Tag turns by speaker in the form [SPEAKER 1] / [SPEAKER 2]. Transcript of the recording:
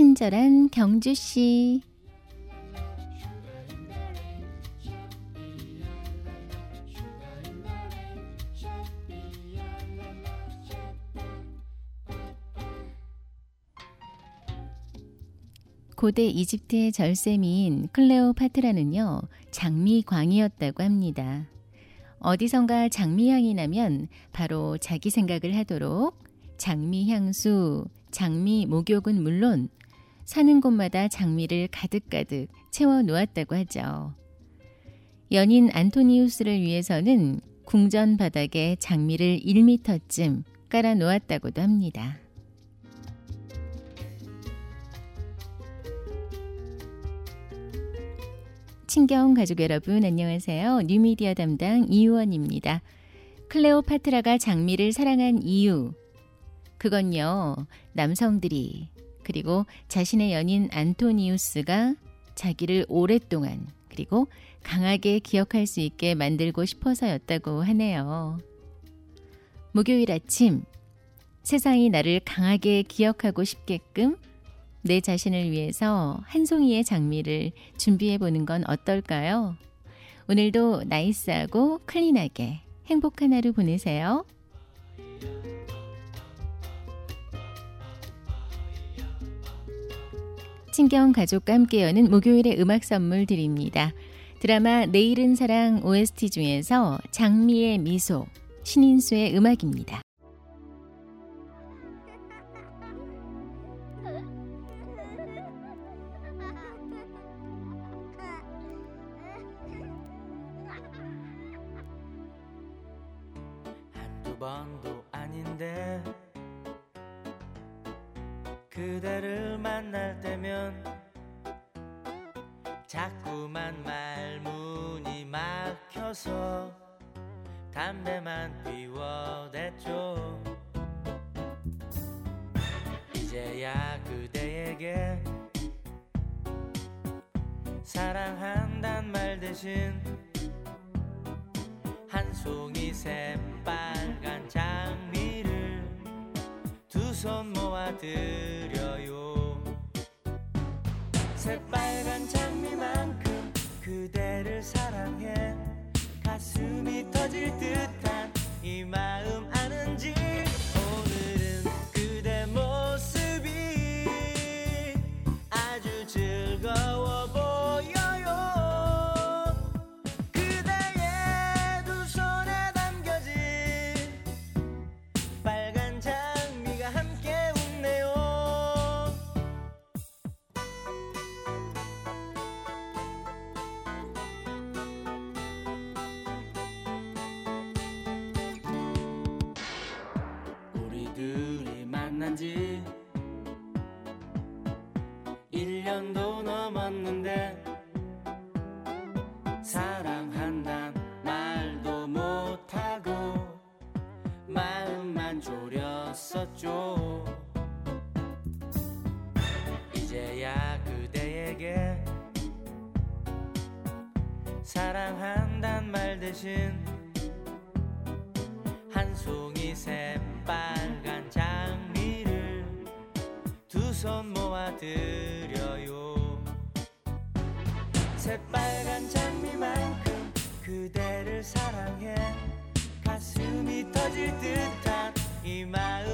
[SPEAKER 1] 친절한 경주 씨. 고대 이집트의 절세미인 클레오파트라는요, 장미광이었다고 합니다. 어디선가 장미향이 나면 바로 자기 생각을 하도록 장미향수, 장미 목욕은 물론 사는 곳마다 장미를 가득가득 채워 놓았다고 하죠. 연인 안토니우스를 위해서는 궁전 바닥에 장미를 1미터쯤 깔아 놓았다고도 합니다. 친경 가족 여러분 안녕하세요. 뉴미디어 담당 이유원입니다. 클레오파트라가 장미를 사랑한 이유. 그건요, 남성들이, 그리고 자신의 연인 안토니우스가 자기를 오랫동안, 그리고 강하게 기억할 수 있게 만들고 싶어서였다고 하네요. 목요일 아침, 세상이 나를 강하게 기억하고 싶게끔 내 자신을 위해서 한 송이의 장미를 준비해 보는 건 어떨까요? 오늘도 나이스하고 클린하게 행복한 하루 보내세요. 친경 가족과 함께 여는 목요일의 음악 선물 드립니다. 드라마 내일은 사랑 OST 중에서 장미의 미소, 신인수의 음악입니다.
[SPEAKER 2] 한두 번도 아닌데 그대를 만날 때면 자꾸만 말문이 막혀서 담배만 피워댔죠. 이제야 그대에게 사랑한단 말 대신 한 송이 새빨 두손 모아 드려요. 새빨간 장미만큼 그대를 사랑해. 가슴이 터질 듯한 이 마음 만난 지 1년도 넘었는데 사랑한단 말도 못하고 마음만 졸였었죠. 이제야 그대에게 사랑한단 말 대신 한 송이 새 손 모아 드려요. 새빨간 장미만큼 그대를 사랑해. 가슴이 터질 듯한 이 마음